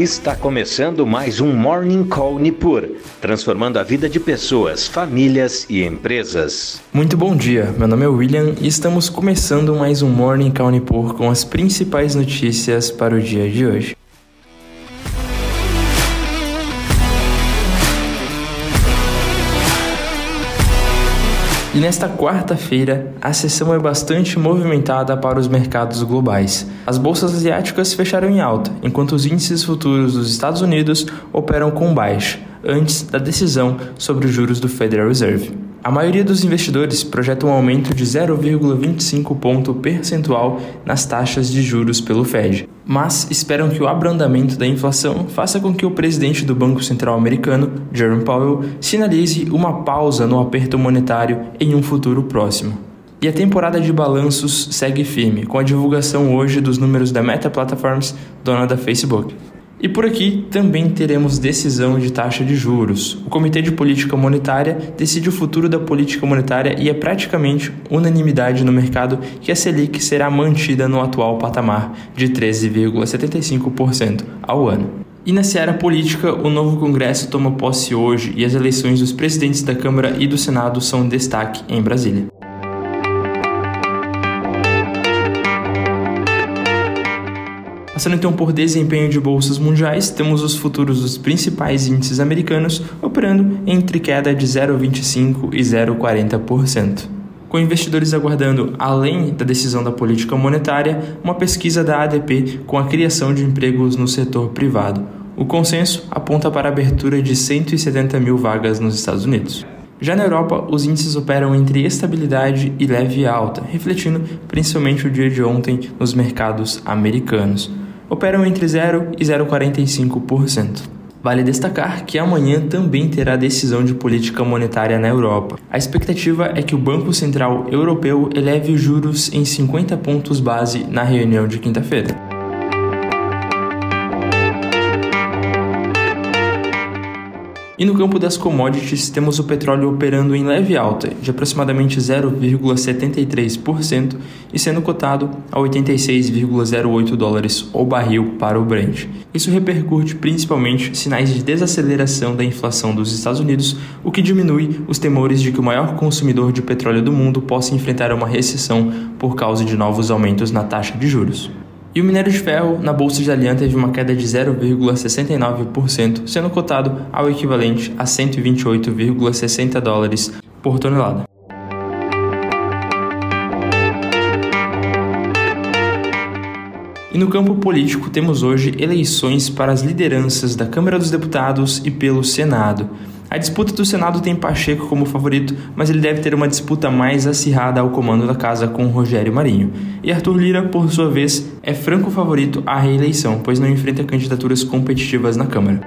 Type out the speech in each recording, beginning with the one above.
Está começando mais um Morning Call Nipur, transformando a vida de pessoas, famílias e empresas. Muito bom dia, meu nome é William e estamos começando mais um Morning Call Nipur com as principais notícias para o dia de hoje. E nesta quarta-feira, a sessão é bastante movimentada para os mercados globais. As bolsas asiáticas fecharam em alta, enquanto os índices futuros dos Estados Unidos operam com baixa, antes da decisão sobre os juros do Federal Reserve. A maioria dos investidores projeta um aumento de 0,25 ponto percentual nas taxas de juros pelo Fed, mas esperam que o abrandamento da inflação faça com que o presidente do Banco Central americano, Jerome Powell, sinalize uma pausa no aperto monetário em um futuro próximo. E a temporada de balanços segue firme, com a divulgação hoje dos números da Meta Platforms, dona da Facebook. E por aqui também teremos decisão de taxa de juros. O Comitê de Política Monetária decide o futuro da política monetária e é praticamente unanimidade no mercado que a Selic será mantida no atual patamar de 13,75% ao ano. E na seara política, o novo Congresso toma posse hoje e as eleições dos presidentes da Câmara e do Senado são destaque em Brasília. Passando então por desempenho de bolsas mundiais, temos os futuros dos principais índices americanos operando entre queda de 0,25% e 0,40%. Com investidores aguardando, além da decisão da política monetária, uma pesquisa da ADP com a criação de empregos no setor privado. O consenso aponta para a abertura de 170 mil vagas nos Estados Unidos. Já na Europa, os índices operam entre estabilidade e leve alta, refletindo principalmente o dia de ontem nos mercados americanos operam entre 0 e 0,45%. Vale destacar que amanhã também terá decisão de política monetária na Europa. A expectativa é que o Banco Central Europeu eleve os juros em 50 pontos base na reunião de quinta-feira. E no campo das commodities, temos o petróleo operando em leve alta, de aproximadamente 0,73% e sendo cotado a 86,08 dólares o barril para o Brent. Isso repercute principalmente sinais de desaceleração da inflação dos Estados Unidos, o que diminui os temores de que o maior consumidor de petróleo do mundo possa enfrentar uma recessão por causa de novos aumentos na taxa de juros. E o minério de ferro na bolsa de Dalian teve uma queda de 0,69%, sendo cotado ao equivalente a 128,60 dólares por tonelada. E no campo político, temos hoje eleições para as lideranças da Câmara dos Deputados e pelo Senado. A disputa do Senado tem Pacheco como favorito, mas ele deve ter uma disputa mais acirrada ao comando da casa com Rogério Marinho. E Arthur Lira, por sua vez, é franco favorito à reeleição, pois não enfrenta candidaturas competitivas na Câmara.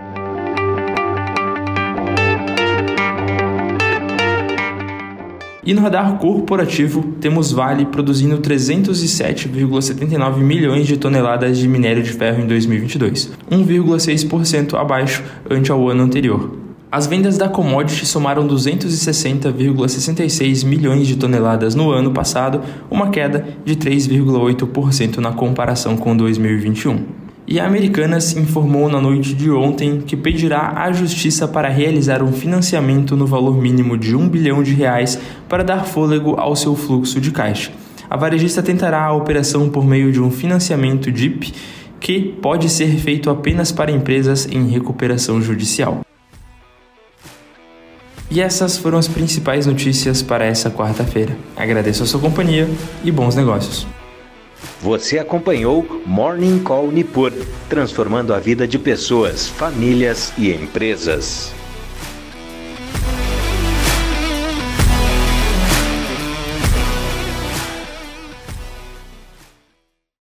E no radar corporativo, temos Vale produzindo 307,79 milhões de toneladas de minério de ferro em 2022, 1,6% abaixo ante ao ano anterior. As vendas da commodity somaram 260,66 milhões de toneladas no ano passado, uma queda de 3,8% na comparação com 2021. E a Americanas informou na noite de ontem que pedirá à justiça para realizar um financiamento no valor mínimo de 1 bilhão de reais para dar fôlego ao seu fluxo de caixa. A varejista tentará a operação por meio de um financiamento DIP que pode ser feito apenas para empresas em recuperação judicial. E essas foram as principais notícias para essa quarta-feira. Agradeço a sua companhia e bons negócios. Você acompanhou Morning Call Nipur, transformando a vida de pessoas, famílias e empresas.